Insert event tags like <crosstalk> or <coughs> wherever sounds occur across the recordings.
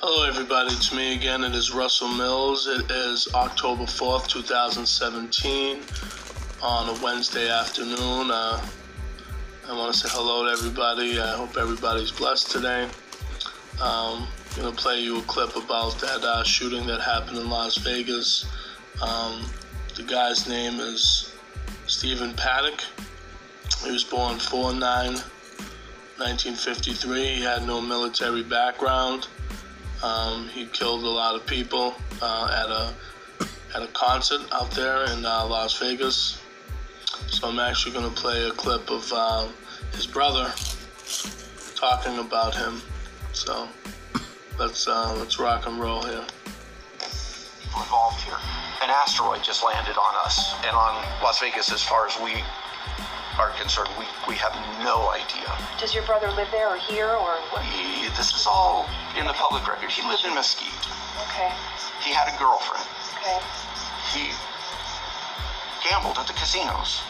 Hello, everybody. It's me again. It is Russell Mills. It is October 4th, 2017, on a Wednesday afternoon. Uh, I want to say hello to everybody. I hope everybody's blessed today. Um, I'm going to play you a clip about that uh, shooting that happened in Las Vegas. Um, the guy's name is Stephen Paddock. He was born 4 9 1953. He had no military background. Um, he killed a lot of people uh, at a at a concert out there in uh, Las Vegas. So I'm actually going to play a clip of uh, his brother talking about him. So let's uh, let's rock and roll here. Involved here. An asteroid just landed on us and on Las Vegas. As far as we are concerned, we, we have no idea. Does your brother live there or here or what? He, this is all in the public record. He lived in Mesquite. Okay. He had a girlfriend. Okay. He gambled at the casinos.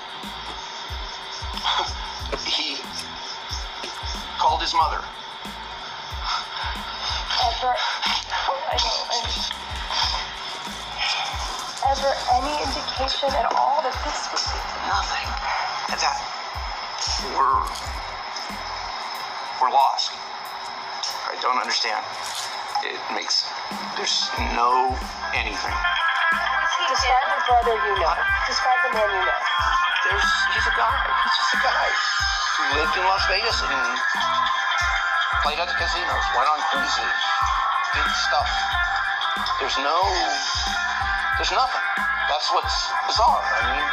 <laughs> he called his mother. Ever, I know, I ever any indication at all that this was Nothing. That we're we're lost. I don't understand. It makes there's no anything. Describe the brother you know. Describe the man you know. There's he's a guy. He's just a guy who lived in Las Vegas and played at the casinos, went on cruises, did stuff. There's no there's nothing. That's what's bizarre. I mean,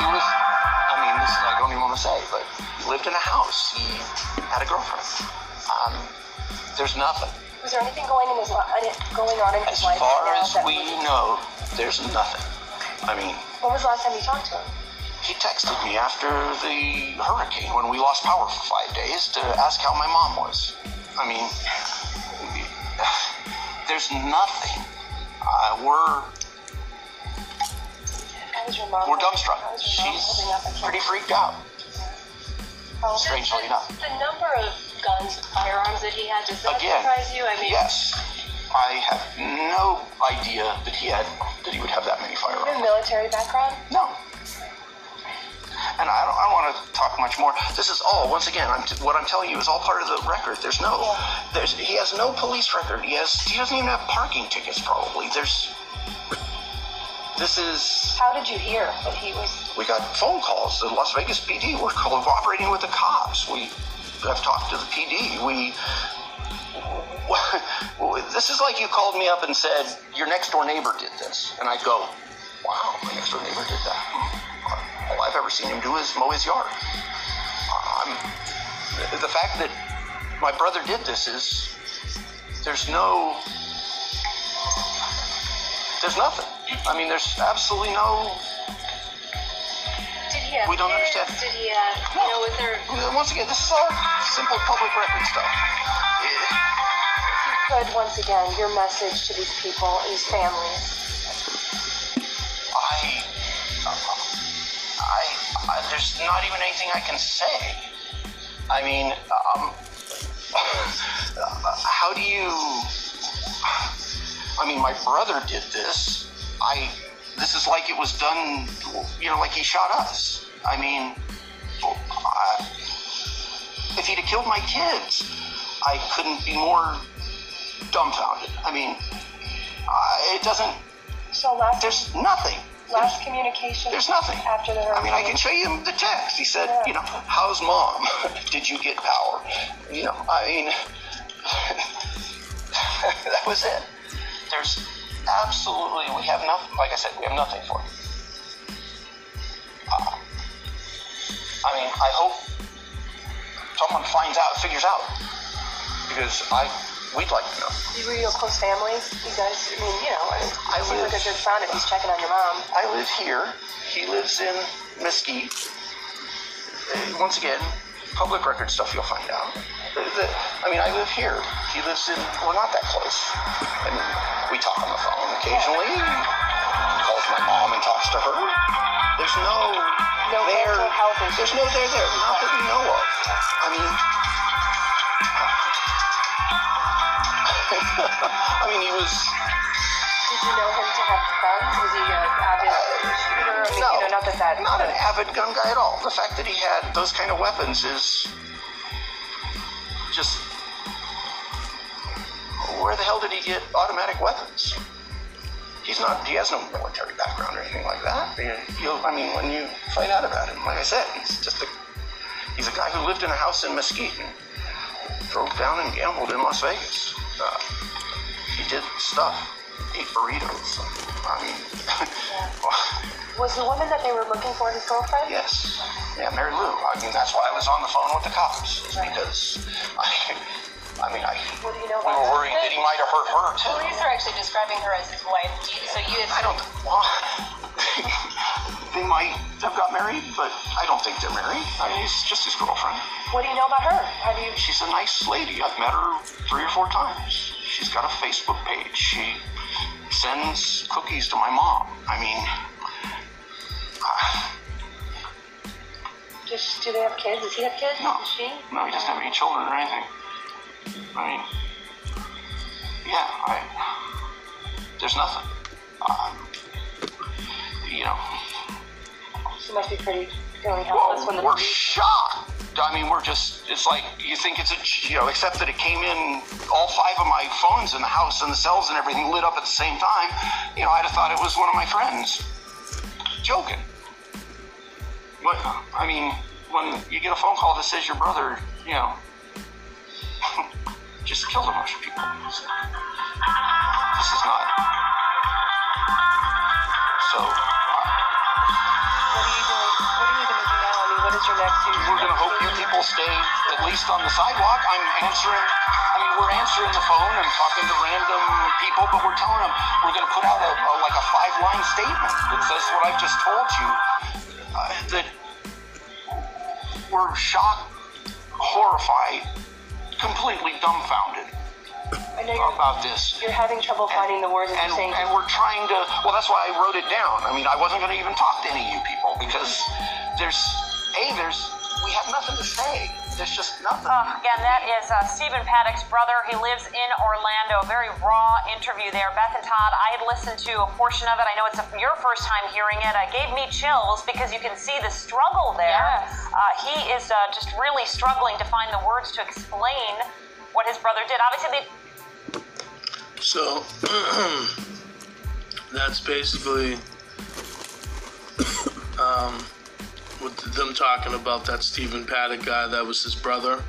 he was I mean, this is I don't even want to say, but he lived in a house. He had a girlfriend. Um, there's nothing. Was there anything going in his li- going on in his As life As far as we know, there's nothing. I mean, When was the last time you talked to him? he texted me after the hurricane when we lost power for five days to ask how my mom was. I mean, <sighs> there's nothing. Uh, we're we're dumbstruck. your She's holding up? I can't- pretty freaked out. Strangely enough. The number of guns, firearms that he had, does that Again, surprise you? I mean, yes, I have no idea that he had that he would have that many Your firearms. military background? No. And I don't, I don't want to talk much more. This is all, once again, I'm t- what I'm telling you is all part of the record. There's no, there's, he has no police record. He has, he doesn't even have parking tickets probably. There's, this is, How did you hear that he was? we got phone calls. The Las Vegas PD, we're cooperating with the cops. We have talked to the PD. We, <laughs> this is like you called me up and said, your next door neighbor did this. And I go, wow, my next door neighbor did that. All I've ever seen him do is mow his yard. Um, the fact that my brother did this is, there's no, there's nothing. I mean, there's absolutely no, did he have We don't kids? understand. Did he have, you know, was there, once again, this is all simple public record stuff. Eh, Could once again your message to these people, these families? I, I, I, there's not even anything I can say. I mean, um, <laughs> how do you? I mean, my brother did this. I, this is like it was done. You know, like he shot us. I mean, I, if he'd have killed my kids, I couldn't be more dumbfounded. I mean, I, it doesn't. So last There's nothing. last communication. There's nothing. after the Hurricane. I mean, I can show you the text. He said, you know, how's mom? <laughs> Did you get power? You know, I mean, <laughs> that was it. There's absolutely, we have nothing, like I said, we have nothing for you. Uh, I mean, I hope someone finds out, figures out, because I, we'd like to know. You were close family? You guys, I mean, you know, I mean, I seems like a good son if he's checking on your mom. I live here. He lives in Mesquite. Once again, public record stuff you'll find out. I mean, I live here. He lives in. We're not that close. I mean, we talk on the phone occasionally. He calls my mom and talks to her. There's no, No there. There's no there there. Not that we know of. I mean, <laughs> I mean, he was. Did you know him to have guns? Was he an avid shooter? I mean, No, you know, not that that. not an avid gun guy at all. The fact that he had those kind of weapons is just. Where the hell did he get automatic weapons? He's not. He has no military background or anything like that. You, I mean, when you find out about him, like I said, he's just a. He's a guy who lived in a house in Mesquite and drove down and gambled in Las Vegas. Uh, he did stuff. Ate burritos. I mean, <laughs> Was the woman that they were looking for his girlfriend? yes. Yeah, Mary Lou. I mean, that's why I was on the phone with the cops. Because I, I mean, I, What do you know we were worried that he might have hurt her too. Police are actually describing her as his wife. Do you- So you I don't. Well, <laughs> they might have got married, but I don't think they're married. I mean, he's just his girlfriend. What do you know about her? How do you? She's a nice lady. I've met her three or four times. She's got a Facebook page. She sends cookies to my mom. I mean, Just do they have kids? Does he have kids? No. Does she? no, he doesn't have any children or anything. I mean, yeah, I. There's nothing. Um, you know, She must be pretty feeling helpless when the we're shocked. I mean, we're just, it's like, you think it's a, you know, except that it came in, all five of my phones in the house and the cells and everything lit up at the same time. You know, I'd have thought it was one of my friends joking. But, I mean, when you get a phone call that says your brother, you know, just killed a bunch of people. So, this is not. So, uh, What are you doing? What are you going to do now? I mean, what is your next? we're going to hope you people stay at least on the sidewalk. I'm answering, I mean, we're answering the phone and talking to random people, but we're telling them we're going to put out a, a like a five line statement that says what I've just told you. Uh, that we're shocked, horrified, completely dumbfounded I know you're, about this. you're having trouble finding the words. And, saying. and we're trying to, well, that's why I wrote it down. I mean, I wasn't going to even talk to any of you people because there's, A, there's, we have nothing to say. There's just nothing. Oh, again, that is uh, Stephen Paddock's brother. He lives in Orlando. A very raw interview there. Beth and Todd, I had listened to a portion of it. I know it's a, your first time hearing it. It gave me chills because you can see the struggle there. Yes. Uh, he is uh, just really struggling to find the words to explain what his brother did. Obviously, they So <clears throat> that's basically <clears throat> um, with them talking about that Stephen Paddock guy that was his brother.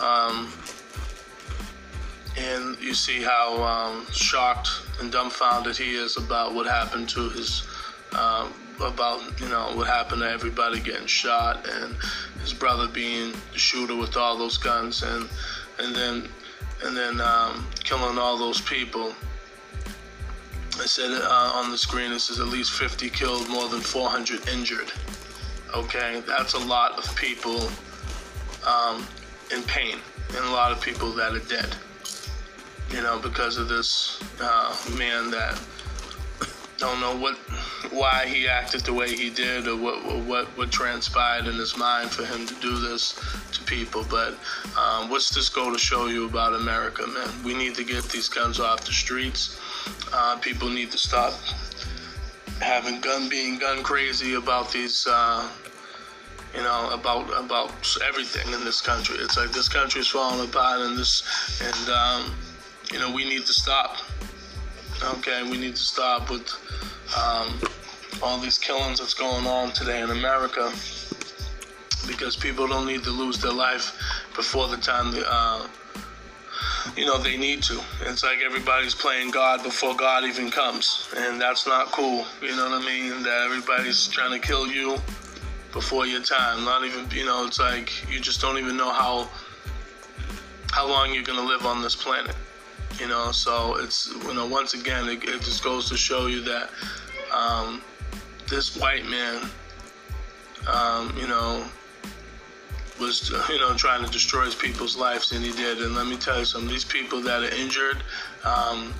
Um, and you see how um, shocked and dumbfounded he is about what happened to his um, about you know what happened to everybody getting shot and his brother being the shooter with all those guns and and then and then um, killing all those people. I said uh, on the screen it says at least 50 killed, more than 400 injured. Okay, that's a lot of people um, in pain and a lot of people that are dead. You know, because of this uh, man that <coughs> don't know what, why he acted the way he did, or what, what, what transpired in his mind for him to do this to people. But um, what's this go to show you about America, man? We need to get these guns off the streets. Uh, people need to stop having gun being gun crazy about these. Uh, you know about about everything in this country. It's like this country is falling apart, and this, and um, you know we need to stop. Okay, we need to stop with um, all these killings that's going on today in America because people don't need to lose their life before the time they, uh, you know, they need to. It's like everybody's playing God before God even comes, and that's not cool. You know what I mean? That everybody's trying to kill you before your time. Not even, you know, it's like you just don't even know how how long you're gonna live on this planet. You know, so it's you know once again it, it just goes to show you that um, this white man, um, you know, was you know trying to destroy his people's lives, and he did. And let me tell you something: these people that are injured, um,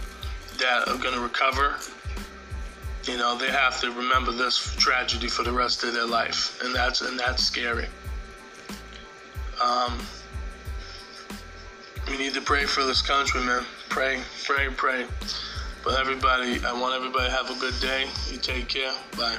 that are gonna recover, you know, they have to remember this tragedy for the rest of their life, and that's and that's scary. Um, we need to pray for this country, man. Pray, pray, pray. But everybody, I want everybody to have a good day. You take care. Bye.